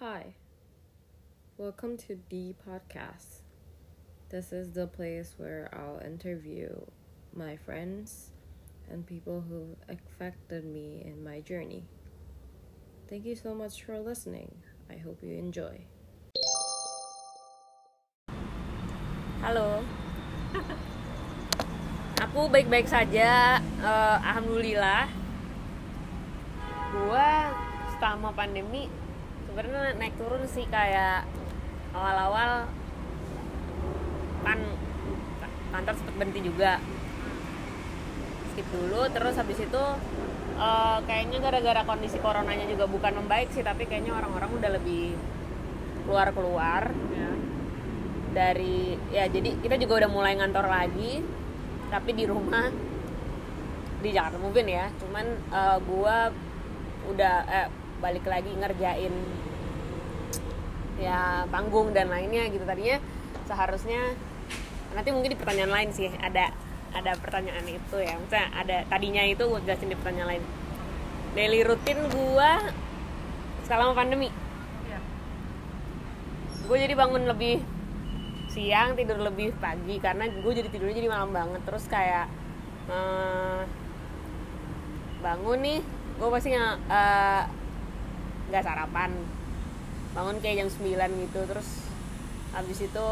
Hi. Welcome to the Podcast. This is the place where I'll interview my friends and people who affected me in my journey. Thank you so much for listening. I hope you enjoy. Halo. Aku baik-baik saja. eh, Alhamdulillah. Gua selama pandemi sebenarnya naik turun sih kayak awal-awal kan kantor sempet berhenti juga. Skip dulu terus habis itu eh, kayaknya gara-gara kondisi coronanya juga bukan membaik sih tapi kayaknya orang-orang udah lebih keluar-keluar. Ya dari ya jadi kita juga udah mulai ngantor lagi tapi di rumah di Jakarta Mungkin ya. Cuman eh, gua udah eh, balik lagi ngerjain ya panggung dan lainnya gitu. Tadinya seharusnya nanti mungkin di pertanyaan lain sih ada ada pertanyaan itu ya. Maksudnya ada tadinya itu gue jelasin di pertanyaan lain. Daily rutin gua selama pandemi. Ya gue jadi bangun lebih siang tidur lebih pagi karena gue jadi tidurnya jadi malam banget. Terus kayak eh, bangun nih gue pasti nggak eh, nggak sarapan. Bangun kayak jam 9 gitu terus habis itu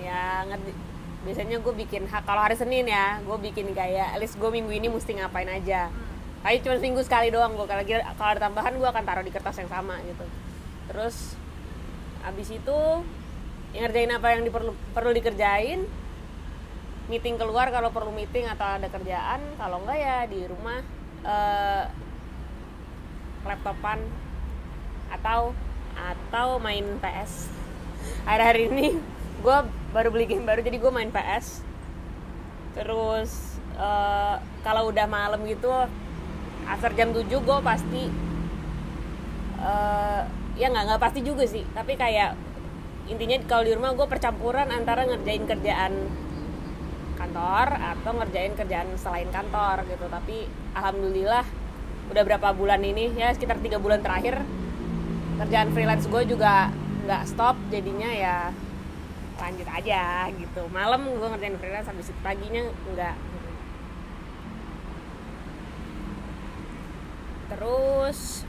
ya ngerti biasanya gue bikin kalau hari Senin ya gue bikin kayak list gue minggu ini mesti ngapain aja. Tapi cuma seminggu sekali doang gue kalau kalau ada tambahan gue akan taruh di kertas yang sama gitu. Terus abis itu ngerjain apa yang diperlu perlu dikerjain meeting keluar kalau perlu meeting atau ada kerjaan kalau enggak ya di rumah. Eh, laptopan atau atau main PS hari-hari ini gue baru beli game baru jadi gue main PS terus eh, kalau udah malam gitu after jam 7 gue pasti eh, ya nggak nggak pasti juga sih. Tapi kayak intinya kalau di rumah gue percampuran antara ngerjain kerjaan kantor atau ngerjain kerjaan selain kantor gitu. Tapi alhamdulillah udah berapa bulan ini ya sekitar tiga bulan terakhir kerjaan freelance gue juga nggak stop jadinya ya lanjut aja gitu. Malam gue ngerjain freelance habis itu paginya enggak terus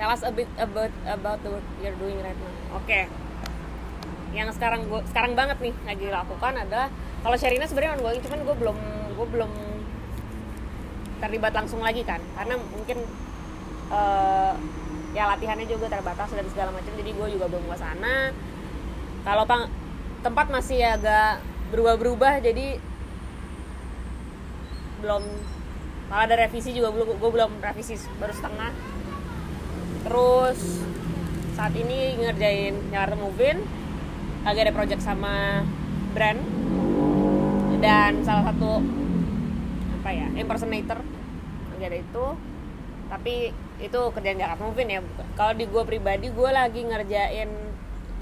tell us a bit about about the work you're doing right now. Oke. Yang sekarang gue sekarang banget nih lagi lakukan adalah kalau Sherina sebenarnya ongoing cuman gue belum gue belum terlibat langsung lagi kan. Karena mungkin eh, ya latihannya juga terbatas dan segala macam jadi gue juga belum ke sana. Kalau tang- tempat masih agak berubah-berubah jadi belum kalau ada revisi juga belum gue belum revisi baru setengah. Terus saat ini ngerjain Jakarta Movin lagi ada project sama brand. Dan salah satu apa ya impersonator. Lagi ada itu. Tapi itu kerjaan Jakarta Movin ya. Kalau di gue pribadi gue lagi ngerjain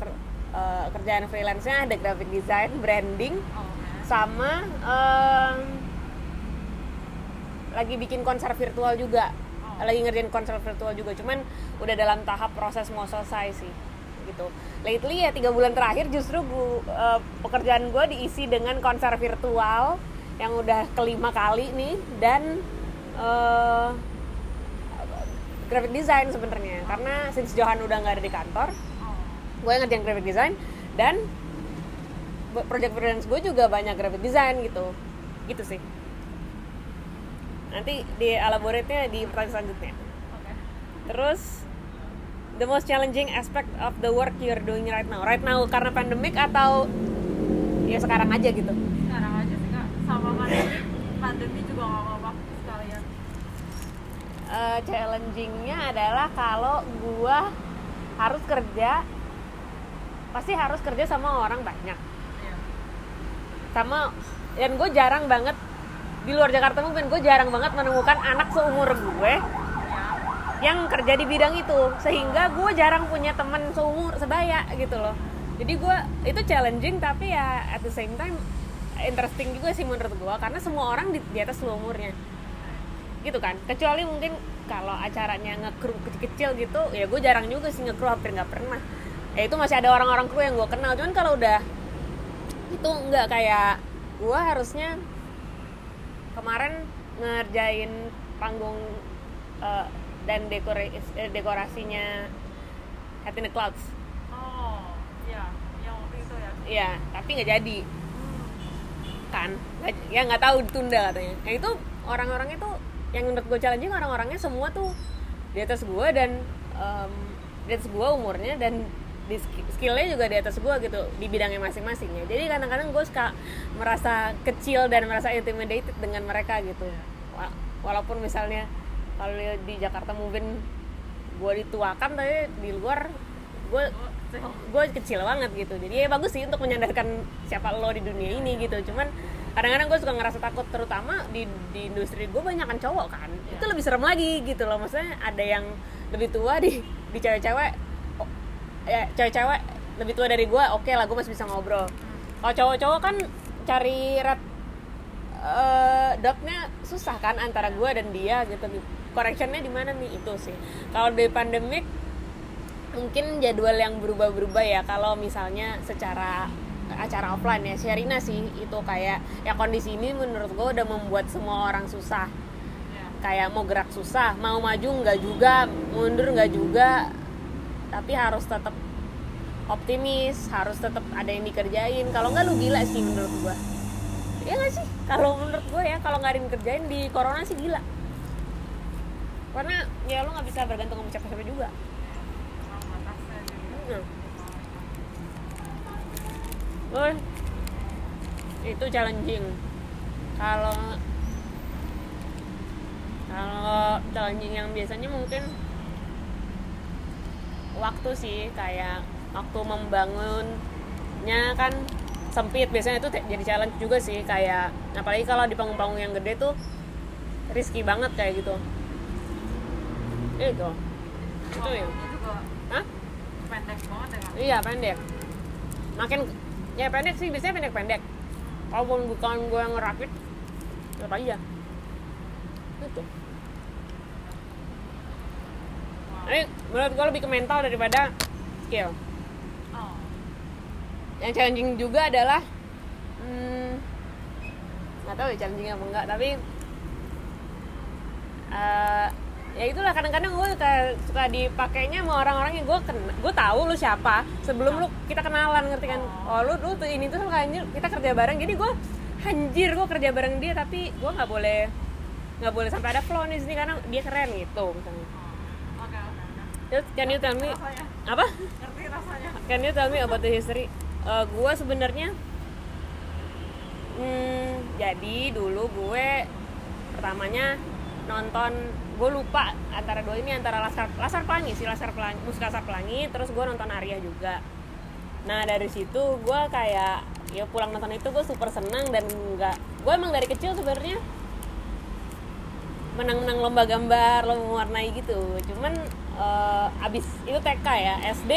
ker- eh, kerjaan freelance-nya ada graphic design branding oh. sama em, lagi bikin konser virtual juga. Oh. lagi ngerjain konser virtual juga. Cuman udah dalam tahap proses mau selesai sih gitu. Lately ya tiga bulan terakhir justru gua, eh, pekerjaan gue diisi dengan konser virtual yang udah kelima kali nih dan eh, graphic design sebenarnya. Karena since Johan udah nggak ada di kantor gue ngerjain graphic design dan project freelance gue juga banyak graphic design gitu. Gitu sih. Nanti di elaborate-nya di pertanyaan selanjutnya. Oke. Terus the most challenging aspect of the work you're doing right now. Right now karena pandemic atau ya sekarang aja gitu sekarang aja sih kak sama pandemi pandemi juga nggak apa-apa sekalian. Eh, challengingnya adalah kalau gua harus kerja pasti harus kerja sama orang banyak. Iya. Sama dan gue jarang banget di luar Jakarta mungkin gue jarang banget menemukan anak seumur gue ya yang kerja di bidang itu. Sehingga gue jarang punya temen seumur sebaya gitu loh. Jadi gue itu challenging tapi ya at the same time interesting juga sih menurut gue karena semua orang di, di atas seumurnya. Gitu kan? Kecuali mungkin kalau acaranya nge-crew kecil-kecil gitu ya gue jarang juga sih nge-crew hampir nggak pernah. Ya itu masih ada orang-orang kru yang gue kenal cuman kalau udah itu nggak kayak gue harusnya kemarin ngerjain panggung eh, dan dekora- eh, dekorasinya Hat in the Clouds. Oh iya. Yang waktu itu ya. Iya, tapi nggak jadi hmm. kan Nggak- ya nggak tahu ditunda katanya. Nah itu orang-orang itu yang menurut gue challenging orang-orangnya semua tuh di atas gue dan em, di atas gue umurnya dan di sk- skillnya juga di atas gue gitu di bidangnya masing-masing ya. Jadi kadang-kadang gue suka merasa kecil dan merasa intimidated dengan mereka gitu Wa- walaupun misalnya kalau di Jakarta mungkin gue dituakan tapi di luar gue Gue kecil banget gitu. Jadi ya bagus sih untuk menyadarkan siapa lo di dunia ini gitu. Cuman kadang-kadang gue suka ngerasa takut terutama di di industri gue banyak kan cowok kan. Itu lebih serem lagi gitu loh. Maksudnya ada yang lebih tua di di cewek-cewek oh, ya cewek-cewek lebih tua dari gue oke lah gue masih bisa ngobrol. Kalau cowok-cowok kan cari red eh, dotnya susah kan antara gue dan dia gitu. Correctionnya di mana nih? Itu sih. Kalau di pandemik mungkin jadwal yang berubah-berubah ya. Kalau misalnya secara acara offline ya Sherina sih itu kayak ya kondisi ini menurut gue udah membuat semua orang susah. Ya. Kayak mau gerak susah mau maju nggak juga mundur nggak juga tapi harus tetap optimis harus tetap ada yang dikerjain. Kalau nggak lu gila sih menurut gue Iya nggak sih? Kalau menurut gue ya kalau nggak ada yang dikerjain di corona sih gila. Karena ya lu nggak bisa bergantung sama siapa-siapa juga Oh, itu challenging. Kalau kalau challenging yang biasanya mungkin waktu sih kayak waktu membangunnya kan sempit biasanya itu jadi challenge juga sih kayak apalagi kalau di panggung-panggung yang gede tuh risky banget kayak gitu. Itu itu ya? Pendek banget ya kan Iya pendek. Makin ya pendek sih biasanya pendek-pendek. Kalaupun bukan gue yang ngerakit, tetap aja. Itu. Ini menurut gue lebih ke mental daripada skill. oh Yang challenging juga adalah hmm, nggak tahu ya challenging apa enggak tapi eh, ya itulah kadang-kadang gue suka, suka dipakainya sama orang-orang yang gue gue tahu lu siapa. Sebelum lu kita kenalan ngerti kan? Oh. Lu lu tuh ini tuh kayaknya kita kerja bareng. Jadi gue anjir gue kerja bareng dia tapi gue nggak boleh nggak boleh sampai ada flow nih sini karena dia keren gitu misalnya. Terus, can you tell me rasanya apa? Ngerti rasanya. Can you tell me about the history? Eh, gue sebenarnya, hmm, jadi dulu gue pertamanya nonton, gue lupa antara dua ini antara Laskar Laskar Pelangi sih Laskar Pelangi, Muska Laskar Pelangi, terus gue nonton Arya juga. Nah dari situ gue kayak ya pulang nonton itu gue super senang dan nggak, gue emang dari kecil sebenarnya menang-menang lomba gambar, lomba mewarnai gitu. Cuman eh, abis itu TK ya, SD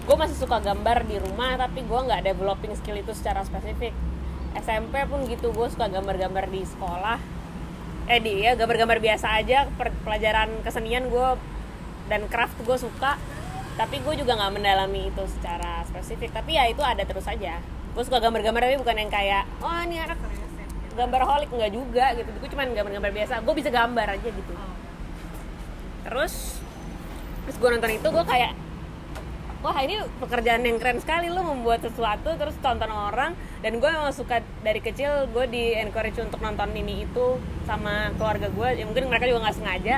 gue masih suka gambar di rumah tapi gue nggak developing skill itu secara spesifik. SMP pun gitu, gue suka gambar-gambar di sekolah. Eh di ya gambar-gambar biasa aja, per- pelajaran kesenian gue dan craft gue suka. Tapi gue juga nggak mendalami itu secara spesifik. Tapi ya itu ada terus aja. Gue suka gambar-gambar tapi bukan yang kayak, oh ini anak gambar holik nggak juga gitu gue cuman gambar-gambar biasa gue bisa gambar aja gitu oh terus terus gue nonton itu gue kayak wah ini pekerjaan yang keren sekali. Lo membuat sesuatu terus tonton orang. Dan gue memang suka dari kecil gue di encourage untuk nonton ini itu sama keluarga gue ya mungkin mereka juga nggak sengaja.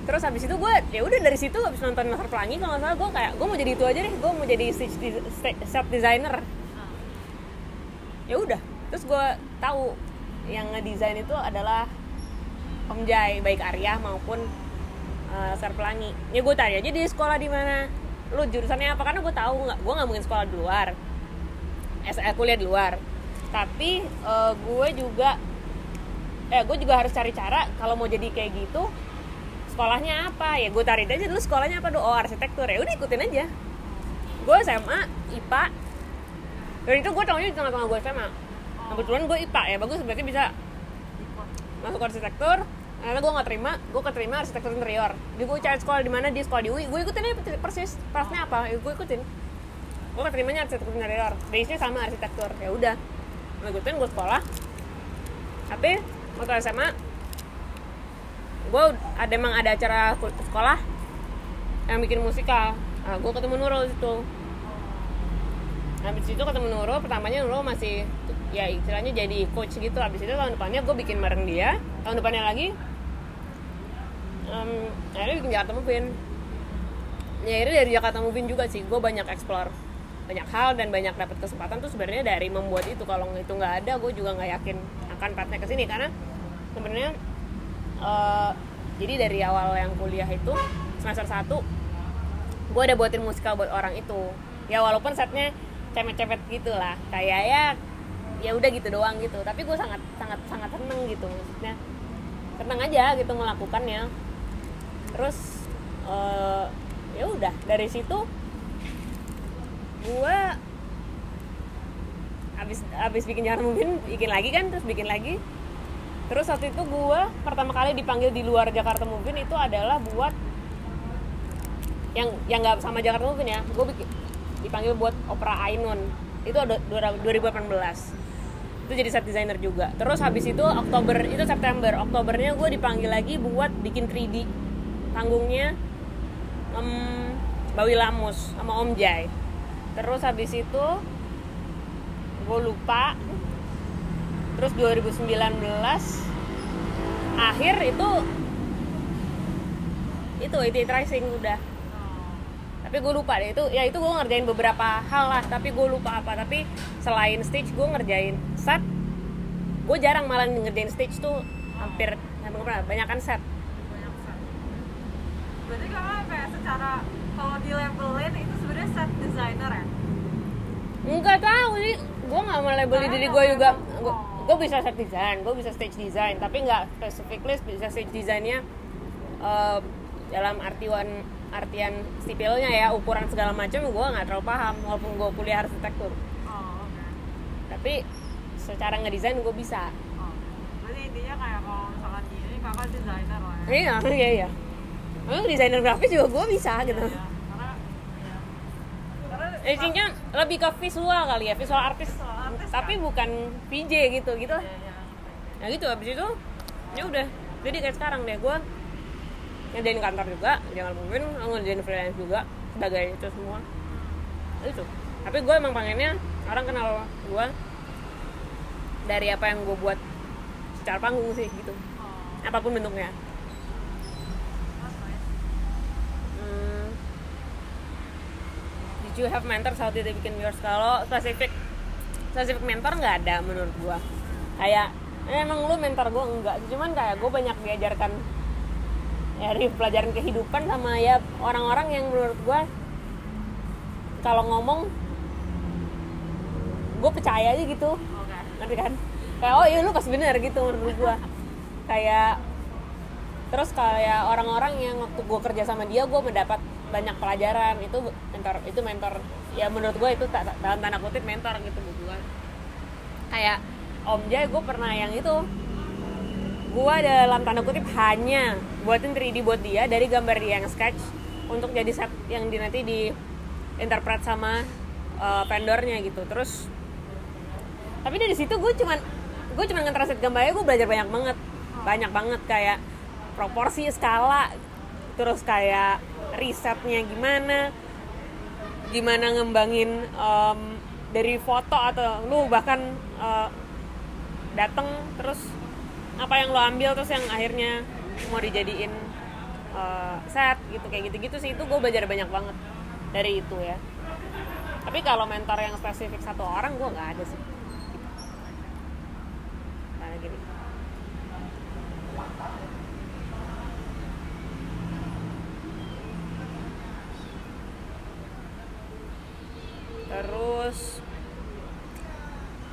Terus habis itu gue ya udah dari situ habis nonton Laskar Pelangi kalau nggak salah gue kayak gue mau jadi itu aja deh. Gue mau jadi set designer. Ya udah terus gue tahu yang ngedesain itu adalah Om Jai baik Arya maupun uh, Laskar Pelangi. Ya gue tanya aja di sekolah di mana lu jurusannya apa? Karena gue tahu nggak gue nggak mungkin sekolah di luar. Eh, kuliah di luar. Tapi eh, gue juga eh gue juga harus cari cara kalau mau jadi kayak gitu sekolahnya apa? Ya gue tarik aja dulu sekolahnya apa do oh arsitektur. Ya udah ikutin aja. Gue SMA IPA dan itu gue tahunya di tengah-tengah gue SMA kebetulan gue IPA ya bagus. Berarti bisa masuk arsitektur ternyata gue nggak terima gue keterima arsitektur interior. Di gue cari sekolah di mana di sekolah di UI gue ikutin aja persis pasnya apa ya gue ikutin. Gue keterimanya arsitektur interior. Base nya sama arsitektur. Ya udah gue ikutin gue sekolah. Tapi waktu SMA gue ada emang ada acara sekolah yang bikin musikal. Nah, gue ketemu Nurul situ. Habis itu ketemu Nurul pertamanya Nurul masih ya istilahnya jadi coach gitu. Habis itu tahun depannya gue bikin bareng dia. Tahun depannya lagi em, akhirnya bikin Jakarta Movin. Ya akhirnya dari Jakarta Movin juga sih. Gue banyak explore banyak hal dan banyak dapat kesempatan tuh sebenarnya dari membuat itu. Kalau itu nggak ada gue juga nggak yakin akan pathnya ke sini. Karena sebenarnya eh, jadi dari awal yang kuliah itu semester 1 gue udah buatin musikal buat orang itu. Ya walaupun setnya cepet-cepet gitu lah. Kayak ya ya udah gitu doang gitu. Tapi gue sangat sangat sangat seneng gitu maksudnya. Seneng aja gitu melakukannya terus eh, ya udah dari situ gue abis abis bikin jangan mungkin bikin lagi kan terus bikin lagi. Terus waktu itu gue pertama kali dipanggil di luar Jakarta Movin itu adalah buat yang yang nggak sama Jakarta Movin ya. Gue bikin dipanggil buat opera Ainun. Itu ada dua- 2018 itu jadi set designer juga terus habis itu Oktober itu September Oktobernya gue dipanggil lagi buat bikin 3D panggungnya em, Bawi Lamus sama Om Jai terus habis itu gue lupa terus 2019 akhir itu itu IT tracing udah tapi gue lupa deh itu ya itu gue ngerjain beberapa hal lah tapi gue lupa apa. Tapi selain stage gue ngerjain set. Gue jarang malah ngerjain stage tuh hampir hampir nggak pernah banyak kan set. Banyak set. Berarti kakak kayak secara kalau di labelin itu sebenarnya set designer ya? Nggak tahu sih. Gue nggak melabeli diri gue juga. memang- gue oh. gue bisa set design gue bisa stage design tapi nggak specifically bisa stage designnya eh, dalam artian artian sipilnya ya ukuran segala macam gue nggak terlalu paham walaupun gue kuliah arsitektur. Oh oke. Tapi secara ngedesain gue bisa. Oh berarti intinya kayak kalau misalkan gini kakak designer lah ya? Iya iya iya. Emang desainer grafis juga gue bisa gitu. Iya, karena ya. karena intinya lebih ke visual kali ya visual artis. Visual artis, tapi kan? bukan VJ gitu gitu ya, ya. nah gitu. Habis itu ya udah. Jadi kayak sekarang deh gue ngerjain kantor juga jangan mungkin ngerjain freelance juga sebagai itu semua. Itu. Tapi gue emang pengennya orang kenal gue dari apa yang gue buat secara panggung sih gitu. Oh. Apa pun bentuknya. Hmm. Did you have mentor saat itu bikin yours? Kalau spesifik spesifik mentor nggak ada menurut gua. Kayak eh, emang lu mentor gua? Enggak, cuman kayak gua banyak diajarkan dari pelajaran kehidupan sama ya orang-orang yang menurut gua kalau ngomong gue percaya aja gitu. Oke ngerti kan? Kayak oh iya lu pas bener gitu menurut gua. Kayak terus kayak orang-orang yang waktu gue kerja sama dia gue mendapat banyak pelajaran. Itu mentor itu mentor. Ya menurut gue itu dalam tanda kutip mentor gitu buat gue kayak Om Jai gue pernah yang itu gue dalam tanda kutip hanya buatin 3D buat dia dari gambar dia yang sketch untuk jadi set yang di nanti di interpret sama uh, vendornya gitu. Terus tapi dari situ gue cuman gue cuman nge-translate gambarnya gue belajar banyak banget. Banyak banget kayak proporsi skala terus kayak risetnya gimana gimana ngembangin em, dari foto atau lu bahkan eh, dateng terus apa yang lo ambil terus yang akhirnya mau dijadiin eh, set gitu kayak gitu-gitu sih. Itu gue belajar banyak banget dari itu ya. Tapi kalau mentor yang spesifik satu orang gue nggak ada sih. Gini. Terus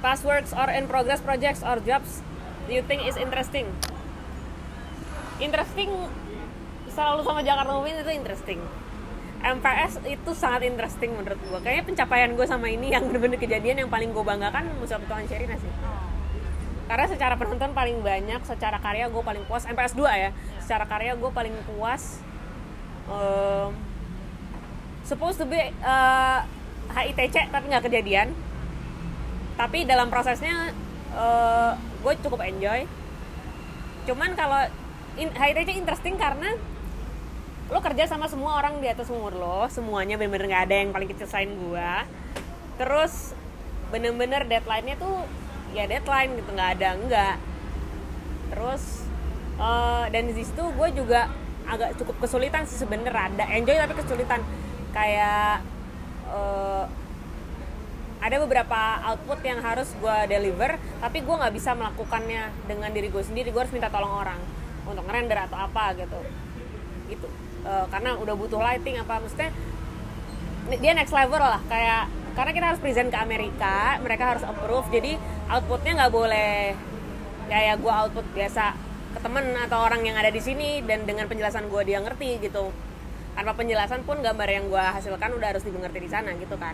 passwords or in progress projects or jobs you think is interesting? Interesting selalu sama Jakarta Movie itu interesting. MPS itu sangat interesting menurut gue kayaknya pencapaian gue sama ini yang bener-bener kejadian yang paling gue banggakan musuh ketuaan Sherina sih? Karena secara penonton paling banyak secara karya gue paling puas. MPS 2 ya. Secara karya gue paling puas um, supposed to be uh, HITC tapi nggak kejadian. Tapi dalam prosesnya uh, gue cukup enjoy. Cuman kalau in, HITC interesting karena lo kerja sama semua orang di atas umur lo semuanya bener-bener nggak ada yang paling kecil selain gue terus bener-bener deadline-nya tuh ya deadline gitu nggak ada enggak terus uh, dan di situ gue juga agak cukup kesulitan sih sebenernya ada enjoy tapi kesulitan. Kayak uh, ada beberapa output yang harus gue deliver tapi gue nggak bisa melakukannya dengan diri gue sendiri. Gue harus minta tolong orang untuk ngerender atau apa gitu. Gitu uh, karena udah butuh lighting apa maksudnya dia next level lah. Kayak karena kita harus present ke Amerika mereka harus approve jadi outputnya nggak boleh kayak gue output biasa ke temen atau orang yang ada di sini dan dengan penjelasan gue dia ngerti gitu. Tanpa penjelasan pun gambar yang gue hasilkan udah harus dimengerti di sana gitu kan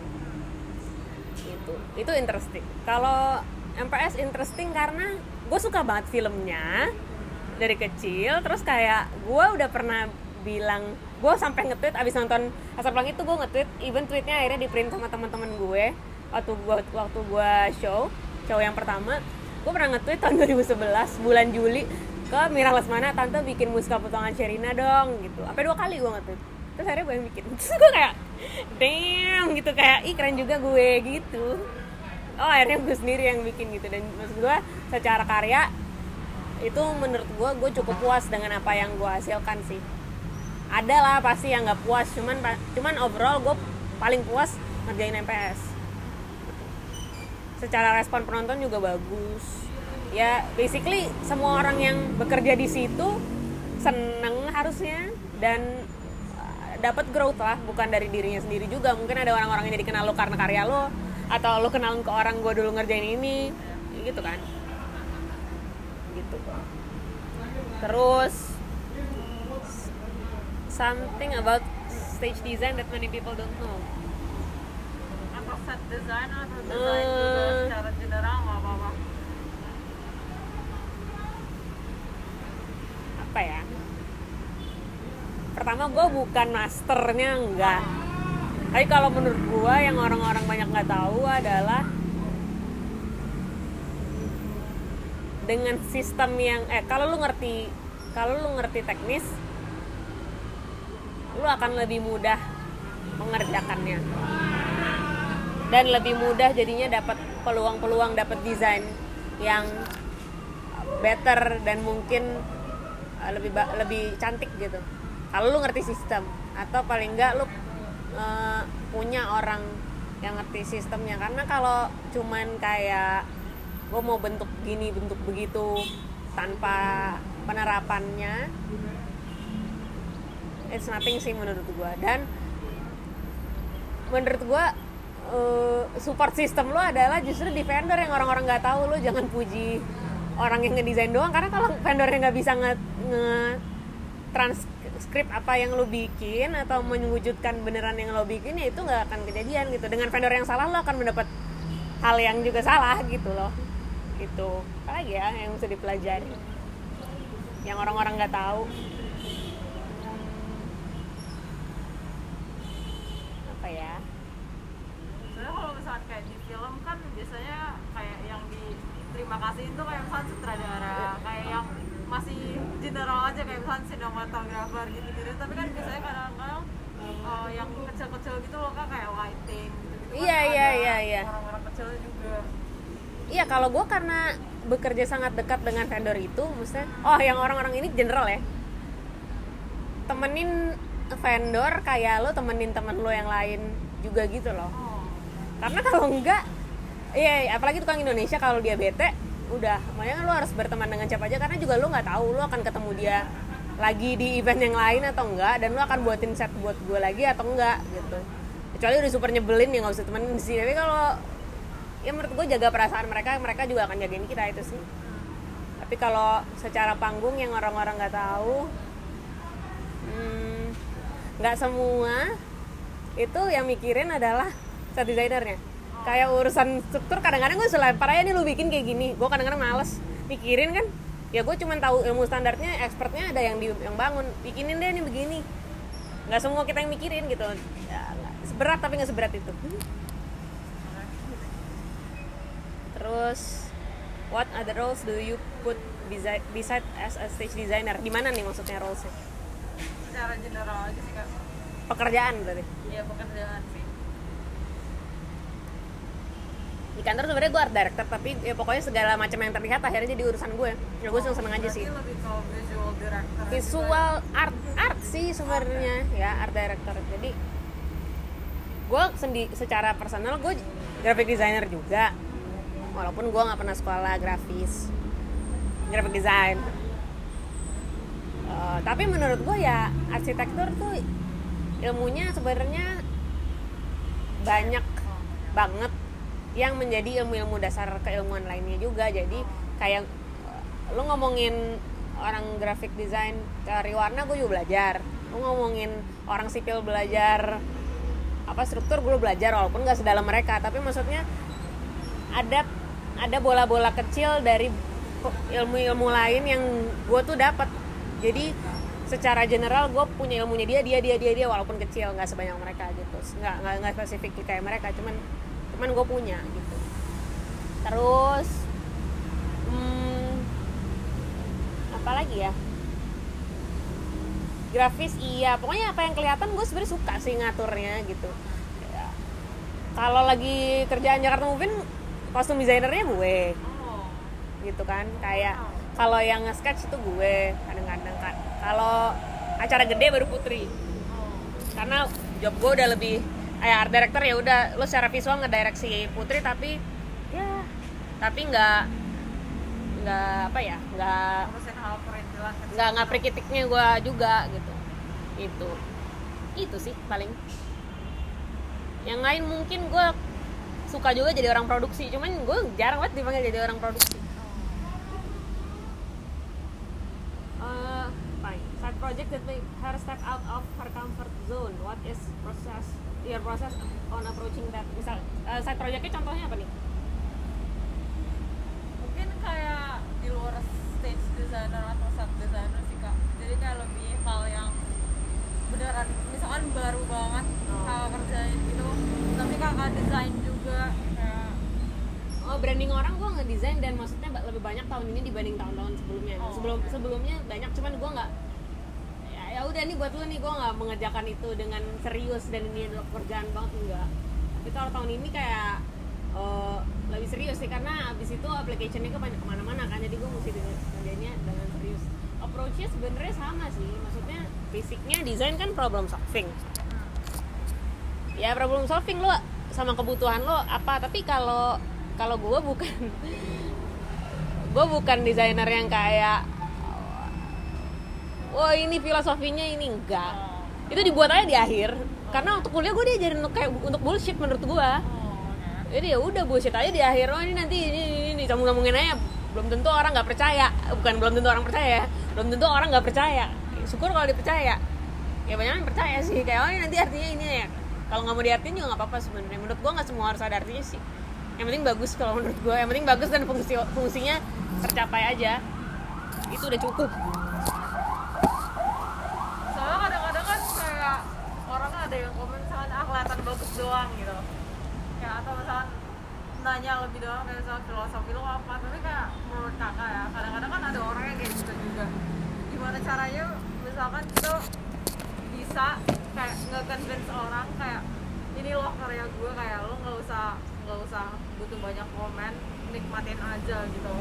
itu itu interesting. Kalau MPS interesting karena gue suka banget filmnya dari kecil. Terus kayak gue udah pernah bilang gue sampai nge-tweet abis nonton asap langit itu gue nge-tweet even tweetnya akhirnya di print sama teman-teman gue waktu gue waktu gue show show yang pertama. Gue pernah nge-tweet tahun 2011 bulan Juli ke Mira Lesmana tante bikin muska potongan Sherina dong gitu. Apa dua kali gue nge-tweet. Terus akhirnya gue yang bikin. Terus gue kayak damn gitu. Kayak ih keren juga gue gitu. Oh akhirnya gue sendiri yang bikin gitu. Dan maksud gue secara karya itu menurut gue gue cukup puas dengan apa yang gue hasilkan sih. Ada lah pasti yang nggak puas cuman cuman overall gue paling puas ngerjain MPS secara respon penonton juga bagus. Ya basically semua orang yang bekerja di situ seneng harusnya dan dapat growth lah bukan dari dirinya sendiri juga. Mungkin ada orang-orang yang jadi kenal lo karena karya lo atau lo kenal ke orang gue dulu ngerjain ini gitu kan. Gitu. Terus something about stage design that many people don't know. Atau set design atau design uh, juga secara general nggak apa-apa. Apa ya pertama gue bukan masternya enggak. Tapi kalau menurut gue yang orang-orang banyak nggak tahu adalah dengan sistem yang eh kalau lu ngerti kalau lu ngerti teknis lu akan lebih mudah mengerjakannya. Dan lebih mudah jadinya dapat peluang-peluang dapat desain yang better dan mungkin uh, lebih lebih cantik gitu kalau lu ngerti sistem atau paling enggak lu uh, punya orang yang ngerti sistemnya. Karena kalau cuman kayak gue mau bentuk gini bentuk begitu tanpa penerapannya it's nothing sih menurut gue dan menurut gue uh, support system lo adalah justru di vendor yang orang-orang nggak tahu. Lo jangan puji orang yang ngedesain doang. Karena kalau vendor yang nggak bisa nge, nge transkrip apa yang lo bikin atau mewujudkan beneran yang lo bikin ya itu nggak akan kejadian gitu. Dengan vendor yang salah lo akan mendapat hal yang juga salah gitu loh. Gitu. Apalagi ya yang bisa dipelajari. Yang orang-orang nggak tahu. Apa ya? Soalnya kalau misalkan kayak di film kan biasanya kayak yang di terima kasih itu kayak misalnya sutradara general aja kayak misalnya sinematografer gitu-gitu tapi kan biasanya kadang-kadang eh, yang kecil-kecil gitu loh kan kayak lighting gitu-gitu kan Iya, iya, iya, iya. orang-orang kecil juga Iya kalau gue karena bekerja sangat dekat dengan vendor itu, maksudnya, oh yang orang-orang ini general ya, temenin vendor kayak lo temenin temen lo yang lain juga gitu loh. oh Karena kalau enggak, iya iya, apalagi tukang Indonesia kalau dia bete, udah, makanya lo harus berteman dengan siapa aja karena juga lo nggak tahu lo akan ketemu dia lagi di event yang lain atau enggak dan lo akan buatin set buat gue lagi atau enggak gitu. Kecuali udah super nyebelin ya nggak usah temenin di sini. Tapi kalau ya menurut gue jaga perasaan mereka mereka juga akan jagain kita itu sih tapi kalau secara panggung yang orang-orang nggak tahu hmm, nggak semua itu yang mikirin adalah set desainernya kayak urusan struktur kadang-kadang gue selempar aja nih lu bikin kayak gini. Gue kadang-kadang males mikirin kan. Ya gue cuma tahu ilmu standarnya expertnya ada yang di yang bangun. Bikinin deh nih begini. Nggak semua kita yang mikirin gitu. Ya, seberat tapi nggak seberat itu. Terus what other roles do you put beside, beside as a stage designer? Di mana nih maksudnya rolesnya? Secara general aja sih kak. Pekerjaan berarti? Iya pekerjaan sih di kantor sebenarnya gue art director tapi ya pokoknya segala macam yang terlihat akhirnya jadi urusan gue ya gue seneng seneng aja sih. Visual visual art art sih sebenarnya. Ya? Art director. Jadi gue sendi secara personal gue graphic designer juga. Walaupun gue nggak pernah sekolah grafis graphic design. Eh, tapi menurut gue ya arsitektur tuh ilmunya sebenarnya banyak banget yang menjadi ilmu-ilmu dasar keilmuan lainnya juga. Jadi kayak lu ngomongin orang graphic design cari warna gue juga belajar. Lu ngomongin orang sipil belajar apa struktur gue belajar walaupun nggak sedalam mereka. Tapi maksudnya ada ada bola-bola kecil dari ilmu-ilmu lain yang gue tuh dapat jadi secara general gue punya ilmunya dia dia dia dia dia walaupun kecil nggak sebanyak mereka gitu. Nggak nggak spesifik kayak mereka cuman cuman gue punya gitu. Terus hmm, apa lagi ya? Grafis iya. Pokoknya apa yang kelihatan gue sebenarnya suka sih ngaturnya gitu. Ya. kalau lagi kerjaan Jakarta Moving kostum desainernya gue. Oh. Gitu kan kayak kalau yang nge-sketch itu gue kadang-kadang kan. Kalau acara gede baru Putri. Oh. Karena job gue udah lebih kayak art director ya udah lo secara visual ngedirect si Putri tapi ya tapi nggak nggak apa ya nggak kecil nggak nggak prikitiknya gue juga gitu. Itu. Itu sih paling. Yang lain mungkin gue suka juga jadi orang produksi cuman gue jarang banget dipanggil jadi orang produksi. Uh, fine. Side project that make her step out of her comfort zone. What is process your process on approaching that? Misal uh, side projectnya contohnya apa nih? mungkin kayak di luar stage designer atau set designer sih kak jadi kayak lebih hal yang beneran misalkan baru banget Oh. kakak kerjain gitu tapi kakak desain juga kayak Oh branding orang gue ngedesain dan maksudnya lebih banyak tahun ini dibanding tahun-tahun sebelumnya. Oh, Sebelum oke. sebelumnya banyak cuman gue nggak ya, udah nih buat lu nih gue nggak mengerjakan itu dengan serius dan ini adalah pekerjaan banget enggak. Tapi kalau tahun ini kayak eh, lebih serius sih karena abis itu application-nya ke ke mana-mana kan jadi gue mesti kerjanya dengan serius. Approach-nya sebenarnya sama sih, maksudnya basicnya desain kan problem solving ya problem solving lo sama kebutuhan lo apa tapi kalau kalau gue bukan gue bukan desainer yang kayak wah ini filosofinya ini enggak. Itu dibuat aja di akhir. Karena untuk kuliah gue diajarin untuk kayak untuk bullshit menurut gue oh oke jadi ya udah bullshit aja di akhir. Oh ini nanti ini ini, ini. sambung sambungin aja. Belum tentu orang nggak percaya. Bukan belum tentu orang percaya ya. belum tentu orang nggak percaya. Syukur kalau dipercaya. Ya banyak yang percaya sih. Kayak oh ini nanti artinya ini ya. Kalau nggak mau diartiin juga nggak apa-apa sebenarnya. Menurut gua nggak semua harus ada artinya sih. Yang penting bagus kalau menurut gua. Yang penting bagus dan fungsi fungsinya tercapai aja. Itu udah cukup soalnya kadang-kadang kan kayak orang ada yang komen misalkan ah kelihatan bagus doang gitu. Kayak atau misalkan nanya lebih dalam kayak misalkan filosofi lo apa tapi kayak menurut kakak ya kadang-kadang kan ada orang yang kayak gitu juga. Gimana caranya misalkan itu bisa kayak nge-convince orang kayak ini loh karya gue kayak lo nggak usah nggak usah butuh banyak komen nikmatin aja gitu.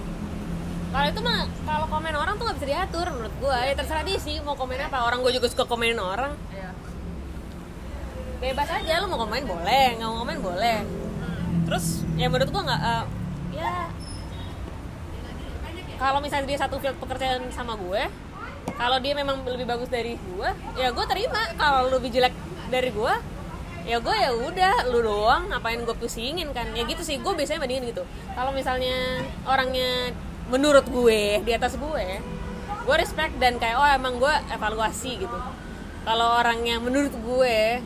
Kalau itu mah kalau komen orang tuh nggak bisa diatur menurut gua ya terserah dia sih mau komen apa. Orang gue juga suka komenin orang. Ya bebas aja lu mau komen boleh nggak mau komen boleh. Terus ya menurut gua nggak eh, ya kalau misalnya dia satu field pekerjaan sama gue kalau dia memang lebih bagus dari gue ya gue terima. Kalau lebih jelek dari gue ya gue ya udah lu doang ngapain gue pusingin kan? Ya gitu sih gue biasanya bandingin gitu. Kalau misalnya orangnya menurut gue di atas gue gue respect dan kayak oh emang gue evaluasi gitu. Kalau orangnya menurut gue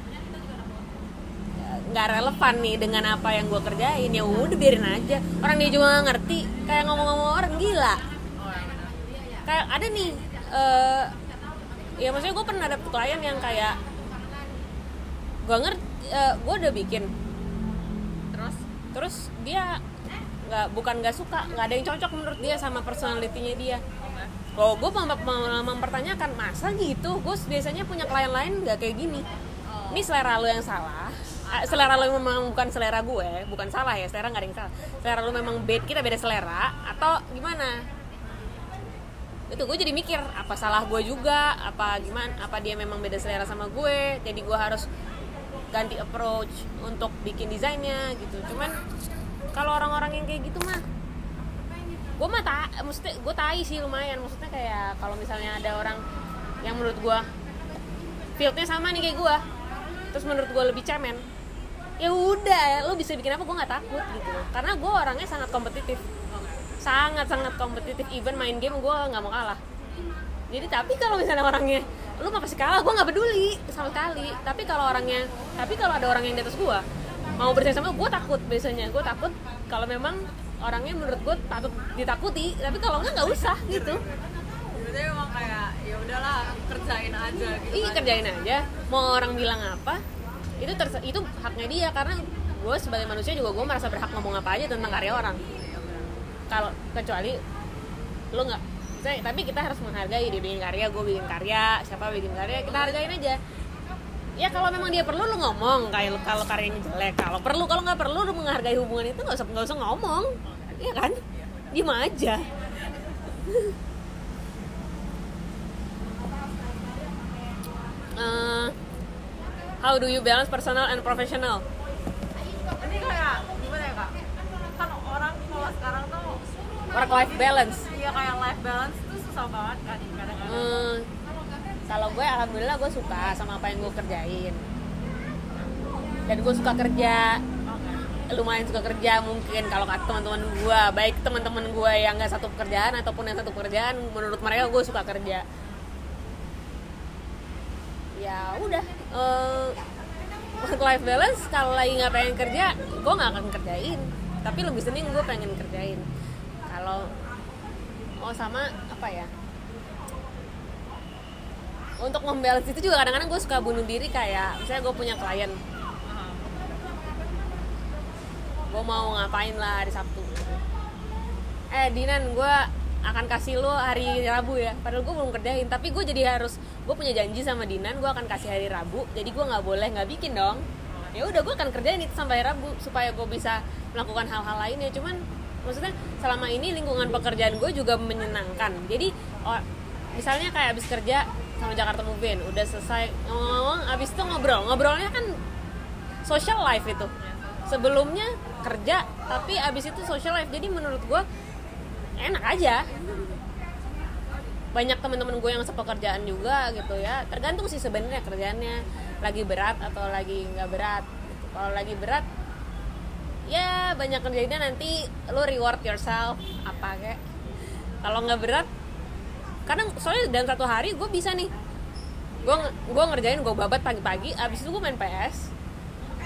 nggak relevan nih dengan apa yang gue kerjain ya udah biarin aja. Orang dia juga nggak ngerti kayak ngomong-ngomong orang gila. Kayak ada nih eh ya maksudnya gue pernah dapet klien yang kayak gue ngerti gue udah bikin. Terus? Terus dia nggak bukan nggak suka nggak ada yang cocok menurut dia sama personalitinya dia. Kalau gue mem- mem- mempertanyakan masa gitu? Gue biasanya punya klien lain nggak kayak gini. Oh. ini selera lu yang salah Ah, selera lu memang bukan selera gue bukan salah ya selera nggak ada yang salah. Selera lu memang beda kita beda selera atau gimana? Itu gue jadi mikir apa salah gue juga? Apa gimana? Apa dia memang beda selera sama gue? Jadi gue harus ganti approach untuk bikin desainnya gitu. Cuman kalau orang-orang yang kayak gitu mah gue mah tak maksudnya gue tai sih lumayan. Maksudnya kayak kalau misalnya ada orang yang menurut gue fieldnya sama nih kayak gue terus menurut gue lebih cemen ya udah lo bisa bikin apa gue nggak takut gitu. Karena gue orangnya sangat kompetitif. Sangat sangat kompetitif even main game gue nggak mau kalah. Jadi tapi kalau misalnya orangnya lu mau pasti kalah gue nggak peduli sama sekali. Tapi kalau orangnya tapi kalau ada orang yang di atas gue mau bersaing sama gue takut biasanya. Gue takut kalau memang orangnya menurut gue takut ditakuti. Tapi kalau enggak nggak usah gitu. Berarti emang kayak ya udahlah kerjain aja gitu Iya kerjain aja. Mau orang bilang apa, itu terse- itu haknya dia karena gue sebagai manusia juga gue merasa berhak ngomong apa aja tentang karya orang. Kalau kecuali lo nggak, tapi kita harus menghargai dia bikin karya, gue bikin karya, siapa bikin karya, kita hargain aja. Ya kalau memang dia perlu lo ngomong kayak kalau karyanya jelek, kalau perlu kalau nggak perlu lo menghargai hubungan itu nggak usah nggak usah ngomong, iya kan? Diem aja. Eh, how do you balance personal and professional? ini kayak gimana ya kak kan orang kalau sekarang tuh Work life balance. iya kayak life balance tuh susah banget kan kadang-kadang Hmm, kalau gue alhamdulillah gue suka sama apa yang gue kerjain. Dan gue suka kerja, lumayan suka kerja mungkin kalau kata teman-teman gue, baik teman-teman gue yang nggak satu pekerjaan ataupun yang satu pekerjaan, menurut mereka gue suka kerja. Ya udah, work life balance kalau lagi nggak pengen kerja, gue nggak akan kerjain. Tapi lebih seneng gue pengen kerjain. Kalau oh sama apa ya? Untuk membalance itu juga kadang-kadang gue suka bunuh diri kayak misalnya gue punya klien gue mau ngapain lah hari Sabtu eh Dinan gue akan kasih lo hari Rabu ya. Padahal gue belum kerjain tapi gue jadi harus gue punya janji sama Dinan gue akan kasih hari Rabu. Jadi gue nggak boleh nggak bikin dong. Ya udah gue akan kerjain itu sampai Rabu supaya gue bisa melakukan hal-hal lainnya cuman maksudnya selama ini lingkungan pekerjaan gue juga menyenangkan. Jadi oh, misalnya kayak abis kerja sama Jakarta Movie udah selesai ngomong-ngomong abis itu ngobrol. Ngobrolnya kan social life itu. Sebelumnya kerja tapi abis itu social life. Jadi menurut gue enak aja. Banyak teman-teman gue yang sepekerjaan juga gitu ya. Tergantung sih sebenarnya kerjaannya. Lagi berat atau lagi nggak berat. Gitu. kalau lagi berat ya banyak kerjainnya nanti lo reward yourself. Apa kayak kalau nggak berat kadang soalnya dalam satu hari gue bisa nih. Gue gue ngerjain gue babat pagi-pagi abis itu gue main PS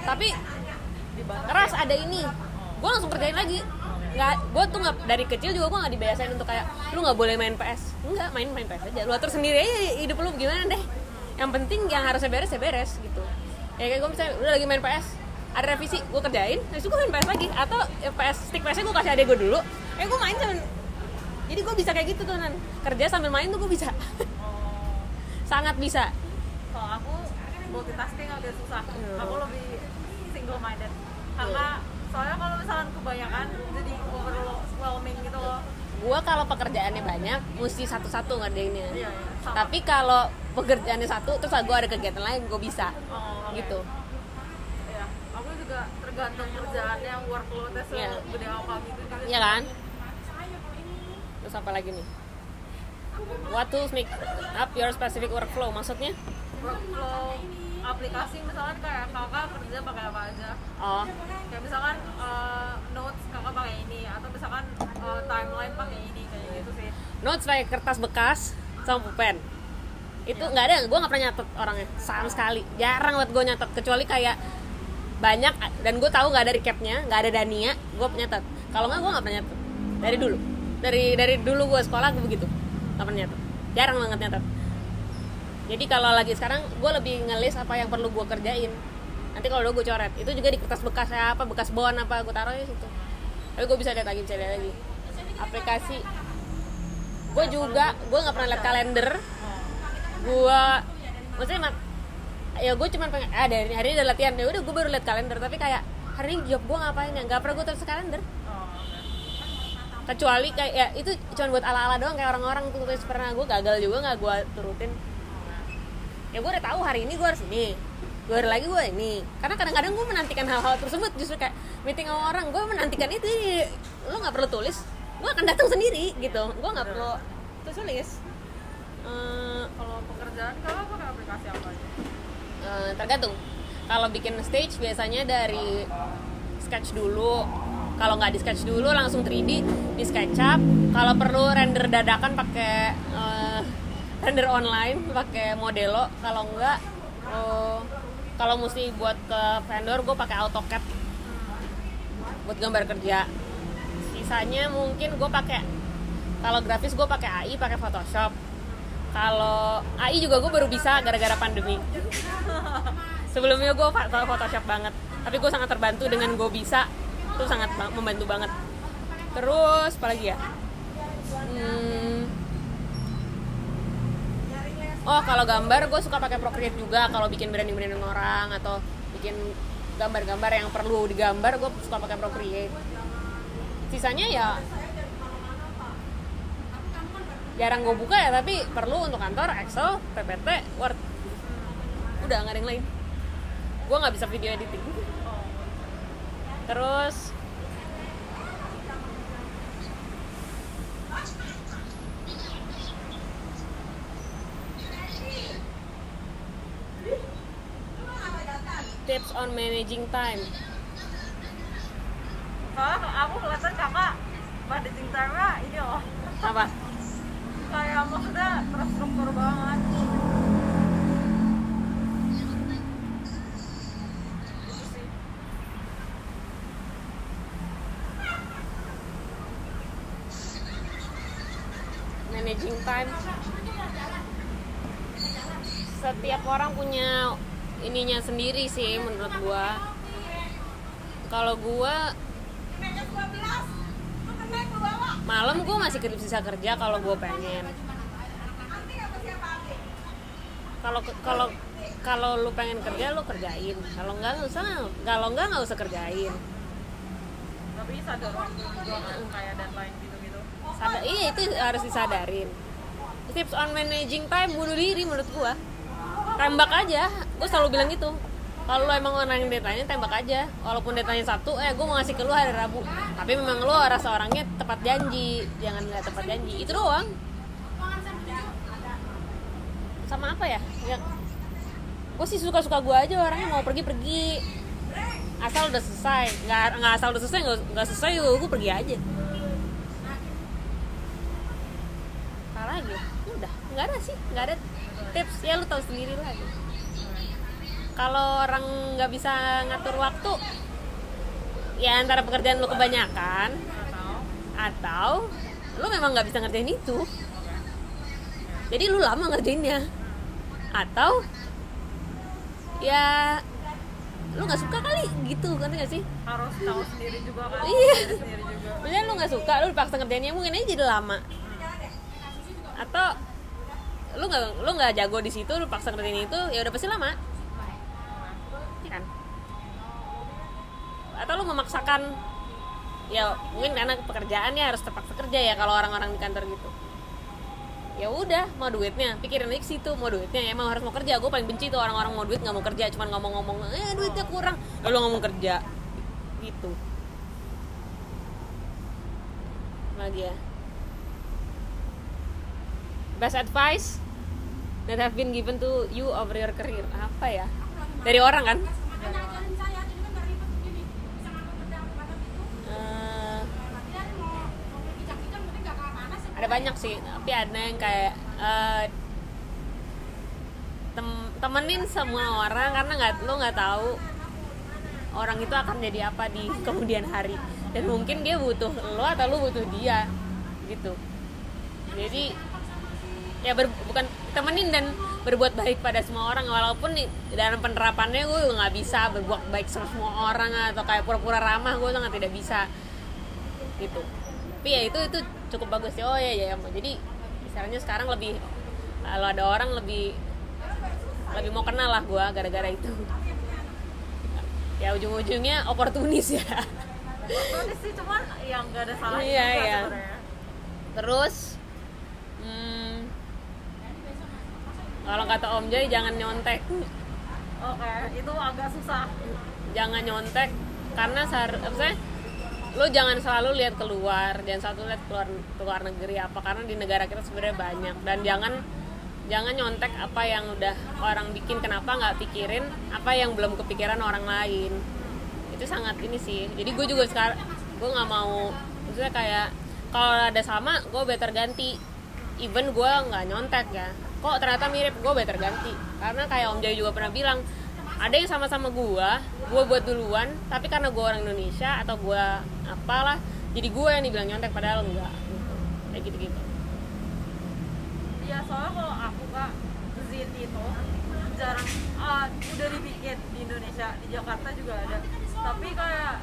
tapi keras ada ini. Gue langsung kerjain lagi nggak gue tuh nggak dari kecil juga gue nggak dibiasain untuk kayak lu nggak boleh main PS nggak main main PS aja. Lu atur sendiri aja hidup lu gimana deh? Yang penting yang harusnya beres ya beres gitu. Ya kayak gue misalnya udah lagi main PS ada revisi gue kerjain itu gue main PS lagi. Atau ya, PS stick PS gue kasih adek gue dulu eh gue main sama jadi gue bisa kayak gitu tuh nan. Kerja sambil main tuh gue bisa. Oh sangat bisa. Kalau aku multitasking agak susah. Iya. aku lebih single minded karena soalnya kalau misalkan kebanyakan jadi overwhelming gitu loh. Gue kalau pekerjaannya banyak mesti satu-satu ngerjainnya. Iya iya. Sama. tapi kalau pekerjaannya satu terus gue ada kegiatan lain gue bisa. Oh, oke. gitu. Iya, aku juga tergantung kerjaannya workloadnya Iya. segede apa gitu gitu Iya kan? Terus apa lagi nih? What tools make up your specific workflow? Maksudnya? Workflow aplikasi misalkan kayak kakak kerja pakai apa aja. Oh. Kayak misalkan eh, notes kakak pakai ini atau misalkan eh, timeline pakai ini kayak gitu sih. Notes pakai kertas bekas sama pulpen. Itu nggak ada gue nggak pernah nyatet orangnya. Sama sekali. Jarang banget gue nyatet kecuali kayak banyak dan gue tahu nggak ada recapnya nggak ada Dania gue nyatet. Kalau nggak gue nggak pernah nyatet. Dari dulu. Dari dari dulu gue sekolah gue begitu. Nggak pernah nyatet. Jarang banget nyatet jadi kalau lagi sekarang gue lebih ngelis apa yang perlu gue kerjain. Nanti kalau udah gue coret itu juga di kertas bekas apa bekas bon apa gue taruh di situ. Tapi gue bisa lihat lagi lihat lagi. Aplikasi. Gue juga gue nggak pernah lihat kalender. Gue maksudnya mak- ya gue cuman pengen ah dari hari ini ada latihan. Ya udah gue baru lihat kalender. Tapi kayak hari ini job gue ngapain ya? Nggak pernah gue tulis kalender. Kecuali kayak ya itu cuma buat ala-ala doang kayak orang-orang tuh tulis. Pernah gue gagal juga nggak gue turutin ya gue udah tahu hari ini gue harus ini dua hari lagi gue ini. Karena kadang-kadang gue menantikan hal-hal tersebut justru kayak meeting sama orang gue menantikan itu lo nggak perlu tulis gue akan datang sendiri gitu. Gue nggak perlu tulis. Tulis Eh, Kalau pekerjaan kalau pakai aplikasi apa aja? Eh, tergantung. Kalau bikin stage biasanya dari sketch dulu. Kalau nggak di sketch dulu langsung 3D di SketchUp. Kalau perlu render dadakan pakai eh, render online pakai Modelo. Kalau enggak oh, kalau mesti buat ke vendor gue pakai AutoCAD. Buat gambar kerja. Sisanya mungkin gue pakai kalau grafis gue pakai AI pakai Photoshop. Kalau AI juga gue baru bisa gara-gara pandemi. Sebelumnya gue Photoshop banget. Tapi gue sangat terbantu dengan gue bisa. Itu sangat ba- membantu banget. Terus apa lagi ya? Hmm. Oh kalau gambar gue suka pakai Procreate juga. Kalau bikin branding branding orang atau bikin gambar-gambar yang perlu digambar gue suka pakai Procreate. Sisanya ya jarang gue buka ya tapi perlu untuk kantor Excel PPT Word. Udah nggak ada yang lain. Gue nggak bisa video editing. Terus tips on managing time. Soalnya aku kelihatan kakak managing time-nya ini loh. Apa? Kayak maksudnya terstruktur banget. Managing time. Setiap orang punya ininya sendiri sih menurut gua. Kalau gua malam gua masih kerja- bisa kerja kalau gua pengen. Kalau kalau kalau lu pengen kerja lu kerjain. Kalau enggak nggak usah. Kalau enggak nggak usah kerjain. Tapi sadar waktu kayak deadline gitu-gitu. Sadar, iya itu harus disadarin. Tips on managing time bunuh diri menurut gua tembak aja. Gua selalu bilang gitu. Kalau lo emang orang yang deadline tembak aja. Walaupun deadline satu eh gua mau ngasih ke lu hari rabu. Tapi memang lo rasa orangnya tepat janji. Jangan nggak tepat janji. Itu doang. Sama apa ya? Ya gue sih suka suka gue aja. Orangnya mau pergi pergi asal udah selesai. Nggak nggak asal udah selesai nggak selesai gue pergi aja. Apa lagi udah nggak ada sih. Nggak ada tips ya lu tahu sendiri lah gitu. kalau orang nggak bisa ngatur waktu ya antara pekerjaan lu kebanyakan atau lu memang nggak bisa ngerjain itu jadi lu lama ngerjainnya atau ya lu nggak suka kali gitu kan gak sih harus tahu sendiri juga kan Iya. Diri sendiri juga Maksudnya lu nggak suka, lu dipaksa ngerjainnya mungkin aja jadi lama. Atau lu nggak lu nggak jago di situ, lu paksa ngerjain itu, ya udah pasti lama. Kan? Atau lu memaksakan ya mungkin karena pekerjaannya harus terpaksa kerja ya kalau orang-orang di kantor gitu. Ya udah, mau duitnya, pikirin ke situ, mau duitnya ya emang harus mau kerja. Gue paling benci tuh orang-orang mau duit nggak mau kerja, cuman ngomong-ngomong, eh duitnya kurang, lalu ngomong kerja, gitu. lagi ya best advice that have been given to you over your career. Apa ya? Dari orang kan? Eh, ada banyak sih tapi ada yang kayak eh, tem temenin semua orang karena nggak lo nggak tahu orang itu akan jadi apa di kemudian hari. Dan mungkin dia butuh lo atau lo butuh dia gitu. Jadi ya ber, bukan temenin dan berbuat baik pada semua orang. Walaupun dalam penerapannya gue nggak bisa berbuat baik sama semua orang atau kayak pura-pura ramah gue sangat tidak bisa. Gitu. Tapi ya itu itu cukup bagus ya oh ya ya jadi misalnya sekarang lebih kalau ada orang lebih lebih mau kenal lah gue gara-gara itu. Ya ujung-ujungnya oportunis ya. Oportunis sih cuman yang gak ada salahnya Iya, iya. terus hmm, kalau kata Om Jai jangan nyontek. Oke, itu agak susah. jangan nyontek karena sehar, apa sih lo jangan selalu lihat keluar jangan selalu lihat keluar keluar negeri apa karena di negara kita sebenarnya banyak. Dan jangan jangan nyontek apa yang udah orang bikin kenapa nggak pikirin apa yang belum kepikiran orang lain. Itu sangat ini sih. Jadi gue juga sekarang gue nggak mau maksudnya kayak kalau ada sama gue better ganti. Even gue nggak nyontek ya kok ternyata mirip gue better ganti karena kayak Om Jai juga pernah bilang ada yang sama-sama gue gue buat duluan tapi karena gue orang Indonesia atau gue apalah jadi gue yang dibilang nyontek padahal enggak gitu. kayak gitu-gitu Iya, soalnya kalau aku kak Zin itu jarang ah, udah dibikin di Indonesia, di Jakarta juga ada. Tapi kayak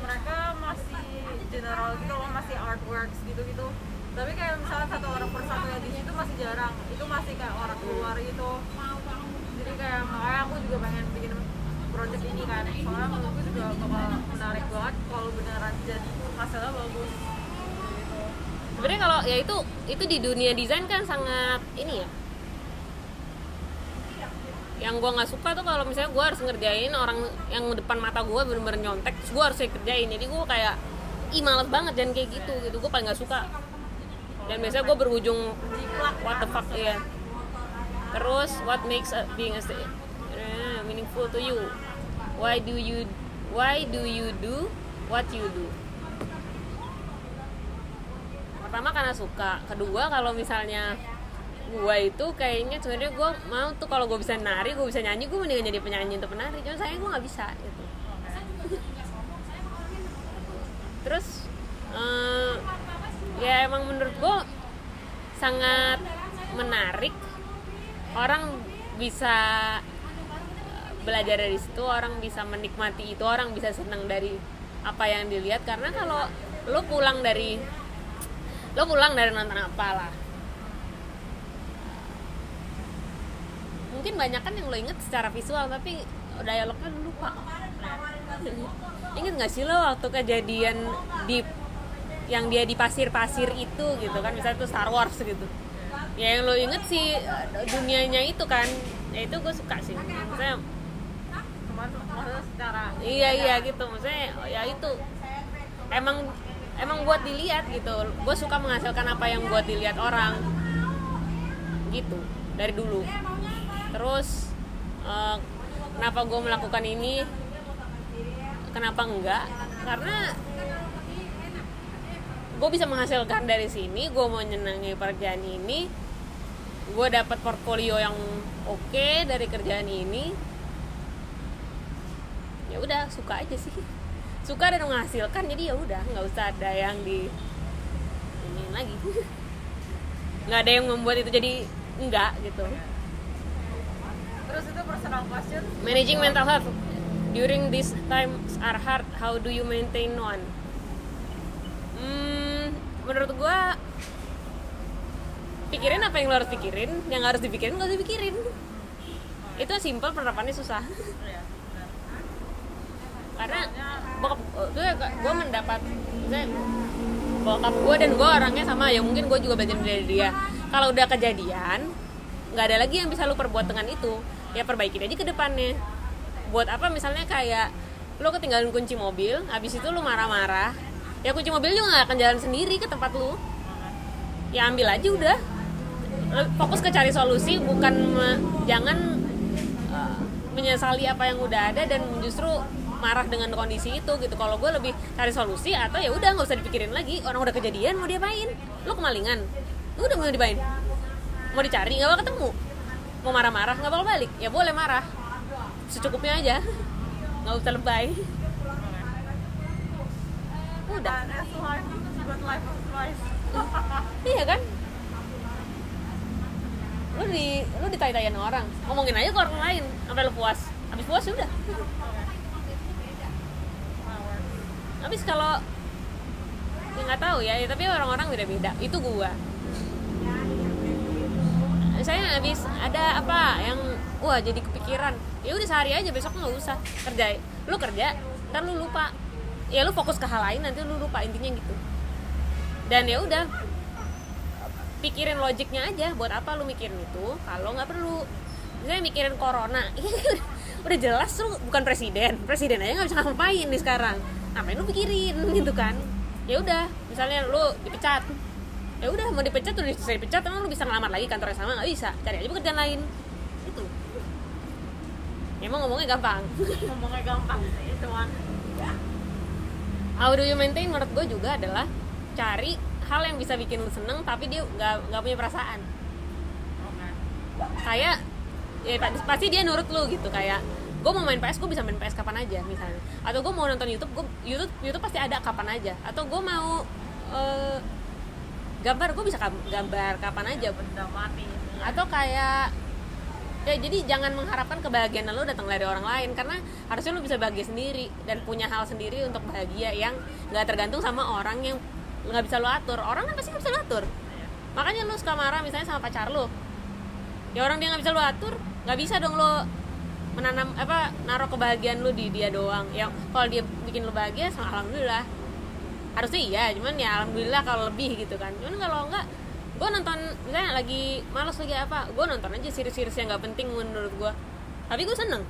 mereka masih general gitu loh, masih artworks gitu-gitu. Tapi kayak misalnya satu orang persatu yang di situ masih jarang. Itu masih kayak orang luar gitu. Jadi kayak makanya aku juga pengen bikin project ini kan. Soalnya menurutku juga bakal menarik banget kalau beneran jadi hasilnya bagus. Gitu. sebenarnya kalau ya itu itu di dunia desain kan sangat ini ya yang gue nggak suka tuh kalau misalnya gue harus ngerjain orang yang depan mata gue bener-bener nyontek terus gue harus kerjain jadi gue kayak ih males banget dan kayak gitu gitu gue paling nggak suka dan biasanya gue berujung what the fuck ya terus what makes being a eh, meaningful to you? Why do you why do you do what you do? Pertama karena suka. Kedua kalau misalnya gue itu kayaknya sebenarnya gue mau tuh kalau gue bisa nari gue bisa nyanyi gue mendingan jadi penyanyi untuk penari. Cuma saya gue nggak bisa gitu. Terus eh, ya emang menurut gue sangat menarik. Orang bisa eh, belajar dari situ orang bisa menikmati itu orang bisa senang dari apa yang dilihat. Karena kalau lo pulang dari lo pulang dari nonton apa lah. Mungkin banyak kan yang lo inget secara visual tapi dialognya lo lupa inget gak sih lo waktu kejadian di yang dia di pasir-pasir itu gitu kan misalnya itu Star Wars gitu. Ya yang lo inget sih eh, dunianya itu kan ya itu gue suka sih. Maksudnya iya iya gitu. Maksudnya ya itu. Emang emang buat dilihat gitu. Gue suka menghasilkan apa yang buat dilihat orang. Gitu dari dulu. Terus eh, kenapa gue melakukan ini? Kenapa enggak? Karena gue bisa menghasilkan dari sini gue mau nyenangi pekerjaan ini. Gue dapat portfolio yang oke dari kerjaan ini. Ya udah suka aja sih. Suka dan menghasilkan jadi ya udah nggak usah ada yang di ini lagi. Nggak ada yang membuat itu jadi enggak gitu. Terus itu personal question? Managing mental health. During these times are hard how do you maintain one? Hmm, menurut gua pikirin apa yang lo harus pikirin yang harus dipikirin gak usah dipikirin. Itu simple penerapannya susah. Karena bokap gue mendapat maksudnya, bokap gue dan gue orangnya sama ya mungkin gue juga belajar dari dia. Kalau udah kejadian nggak ada lagi yang bisa lu perbuat dengan itu. Ya perbaikin aja ke depannya. Buat apa misalnya kayak lu ketinggalan kunci mobil habis itu lu marah-marah ya kunci mobil juga nggak akan jalan sendiri ke tempat lu. Ya ambil aja udah. Fokus ke cari solusi bukan me- jangan uh, menyesali apa yang udah ada dan justru marah dengan kondisi itu gitu. Kalau gue lebih cari solusi atau ya udah nggak usah dipikirin lagi. Orang udah kejadian mau diapain? Lu kemalingan. Lu udah mau diapain? Mau dicari nggak bakal ketemu. Mau marah-marah nggak bakal balik. Ya boleh marah. Secukupnya aja. Nggak usah lebay udah iya kan? Lu di lu ditai-taian orang. Ngomongin aja ke orang lain sampai lu puas. Habis puas ya udah. Habis kalau ya nggak tahu ya, ya tapi orang-orang beda-beda. Itu gua. Saya habis ada apa yang wah jadi kepikiran. Ya udah sehari aja besok nggak usah. Kerja lu kerja ntar lu lupa ya lu fokus ke hal lain nanti lu lupa intinya gitu. Dan ya udah pikirin logiknya aja buat apa lu mikirin itu kalau nggak perlu. Misalnya mikirin corona udah jelas lu bukan presiden presiden aja nggak bisa ngapain nih sekarang. Ngapain lu pikirin gitu kan. Ya udah misalnya lu dipecat ya udah mau dipecat tuh bisa dipecat emang lu bisa ngelamar lagi kantor yang sama nggak bisa. Cari aja pekerjaan lain. Itu emang ngomongnya gampang. Ngomongnya gampang sih cuman how do you maintain menurut gue juga adalah cari hal yang bisa bikin lu seneng tapi dia nggak nggak punya perasaan. Oke kayak ya pa- pasti dia nurut lu gitu kayak gue mau main PS gue bisa main PS kapan aja misalnya. Atau gue mau nonton YouTube gue YouTube YouTube pasti ada kapan aja. Atau gue mau eh, gambar gue bisa gambar kapan aja. Benda mati atau kayak ya jadi jangan mengharapkan kebahagiaan lo datang dari orang lain karena harusnya lo bisa bahagia sendiri dan punya hal sendiri untuk bahagia yang nggak tergantung sama orang yang nggak bisa lo atur. Orang kan pasti nggak bisa lo atur. Makanya lo suka marah misalnya sama pacar lo. Ya orang dia nggak bisa lo atur nggak bisa dong lo menanam apa naruh kebahagiaan lo di dia doang. Yang kalau dia bikin lo bahagia sama alhamdulillah. Harusnya iya cuman ya alhamdulillah kalau lebih gitu kan. Cuman kalau enggak gue nonton misalnya lagi malas lagi apa gue nonton aja series-series yang nggak penting menurut gue tapi gue seneng.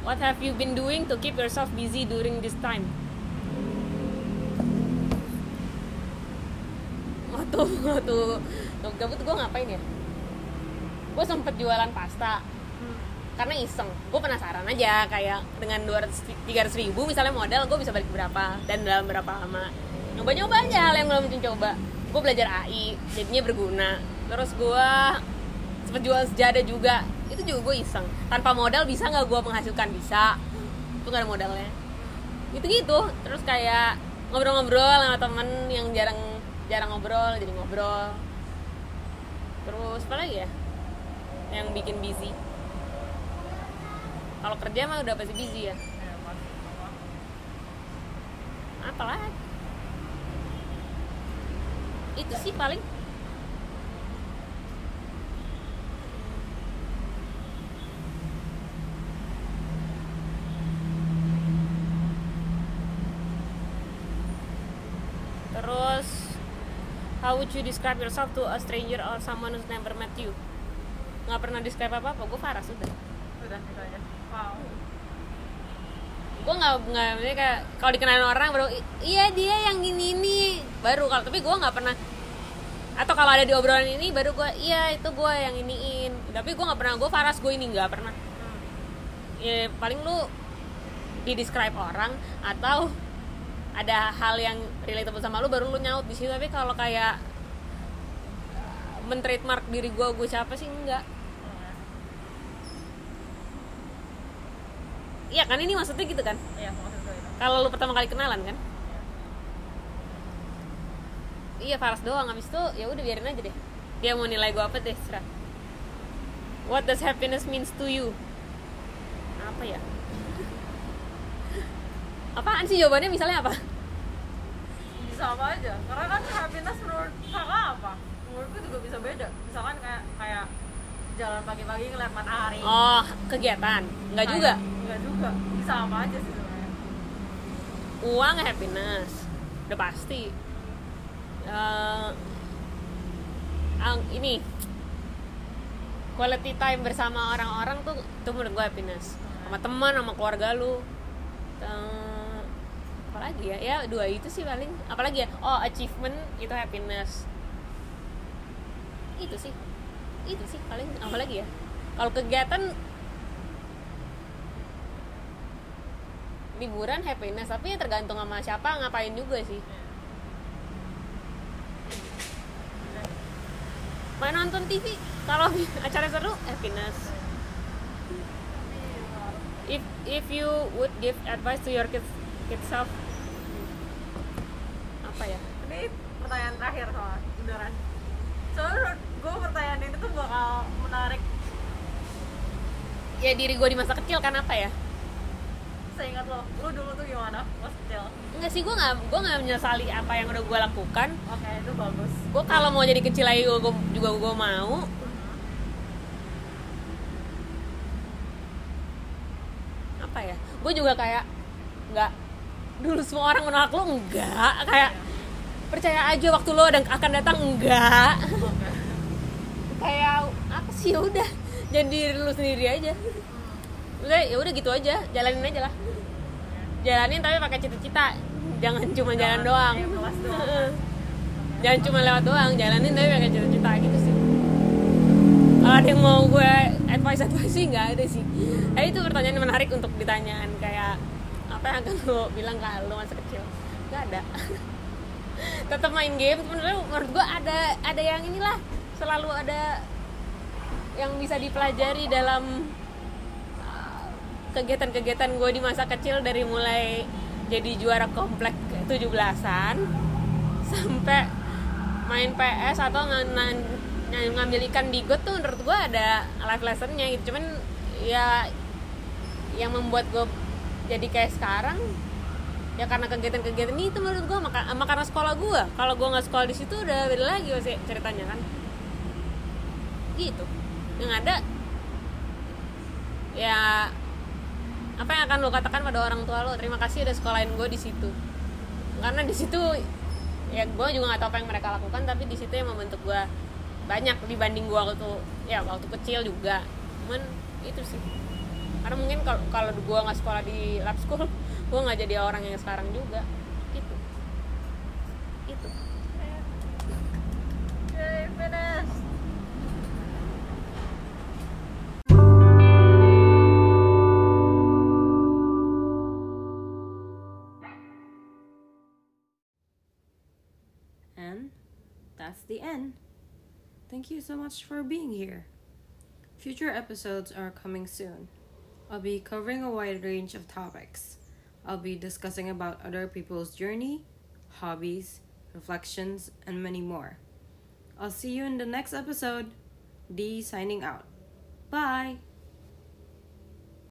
What have you been doing to keep yourself busy during this time? Waktu waktu gabut gue ngapain ya? Gue sempet jualan pasta. Karena iseng. Gue penasaran aja kayak dengan 200 300 ribu misalnya modal gue bisa balik berapa? Dan dalam berapa lama nyoba nyoba aja hal yang belum coba gue belajar AI jadinya berguna. Terus gue sempet jual sejadah juga. Itu juga gue iseng. Tanpa modal bisa nggak gue menghasilkan? Bisa. Itu nggak ada modalnya. Gitu gitu terus kayak ngobrol-ngobrol sama temen yang jarang jarang ngobrol jadi ngobrol. Terus apa lagi ya? Yang bikin busy. Kalau kerja mah udah pasti busy ya. Apalagi itu sih paling. Terus how would you describe yourself to a stranger or someone who's never met you? Nggak pernah describe apa apa gue Faras udah udah gitu aja. Wow. Gue nggak nggak kayak kalau dikenalin orang baru "I- iya dia yang ini ini baru. Kalau tapi gue nggak pernah atau kalau ada di obrolan ini baru gue iya itu gue yang iniin. Tapi gue nggak pernah gue Faras gue ini nggak pernah. Ya paling lu di describe orang atau ada hal yang relatable sama lu baru lu nyaut di situ. Tapi kalau kayak men-trademark diri gue gue siapa sih? Enggak. Iya kan ini maksudnya gitu kan? Iya maksud gue itu kalau lu pertama kali kenalan kan iya Faras doang. Abis itu ya udah biarin aja deh. Dia mau nilai gua apa deh serah. What does happiness means to you? Apa ya? Apaan sih jawabannya? Misalnya apa? Bisa apa aja. Karena kan happiness menurut kakak apa? Menurutku juga bisa beda. Misalkan kayak kayak jalan pagi-pagi ngeliat matahari. Oh kegiatan. Nggak juga? Enggak juga. Bisa apa aja sih sebenarnya? Uang happiness. Udah pasti Eh, ang- ini quality time bersama orang-orang tuh itu menurut gue happiness. Sama teman sama keluarga lu. Eh, apalagi ya? Ya dua itu sih paling. Apalagi ya? Oh achievement itu happiness. Itu sih. Itu sih paling apalagi ya? Kalau kegiatan liburan happiness. Tapi ya tergantung sama siapa ngapain juga sih main nonton TV kalau acara seru happiness. If if you would give advice to your kids kids self. Apa ya? Ini pertanyaan terakhir soal beneran soalnya gue pertanyaan ini tuh bakal menarik. Ya diri gue di masa kecil kan apa ya? Saya ingat lo lu dulu tuh gimana? Pas kecil. Enggak sih gue nggak gue nggak menyesali apa yang udah gue lakukan. Oke itu bagus gue kalau mau jadi kecil lagi gue juga gue mau. Apa ya? Gue juga kayak nggak dulu semua orang menolak lo enggak kayak percaya aja waktu lo dan akan datang enggak kayak apa sih? Ya udah jadi lu sendiri aja. Udah ya udah gitu aja jalanin aja lah. Jalanin tapi pakai cita-cita. Jangan cuma jalan doang. Iya, kelas doang. jangan cuma lewat doang jalanin tapi pakai cita-cita gitu sih. Kalau ada yang mau gue advice advice sih nggak ada sih. Eh itu pertanyaan menarik untuk ditanyain kayak apa yang akan lo bilang ke lo masa kecil? Nggak ada. Tetap main game sebenarnya menurut gue ada ada yang inilah selalu ada yang bisa dipelajari dalam uh, kegiatan-kegiatan gue di masa kecil dari mulai jadi juara komplek 17-an sampai main PS atau ng- ng- ng- ngambil ikan di got tuh menurut gue ada life lessonnya gitu. Cuman ya yang membuat gue jadi kayak sekarang ya karena kegiatan-kegiatan itu menurut gue maka, sama karena sekolah gue kalau gue nggak sekolah di situ udah beda lagi pasti ceritanya kan. Gitu. Yang ada ya apa yang akan lo katakan pada orang tua lo terima kasih udah sekolahin gue di situ. Karena di situ ya gue juga nggak tahu apa yang mereka lakukan tapi di situ yang membentuk gue banyak dibanding gue waktu ya waktu kecil juga cuman itu sih karena mungkin kalau kalau gue nggak sekolah di lab school gue nggak jadi orang yang sekarang juga gitu itu the end. Thank you so much for being here. Future episodes are coming soon. I'll be covering a wide range of topics. I'll be discussing about other people's journey, hobbies, reflections, and many more. I'll see you in the next episode. D signing out. Bye.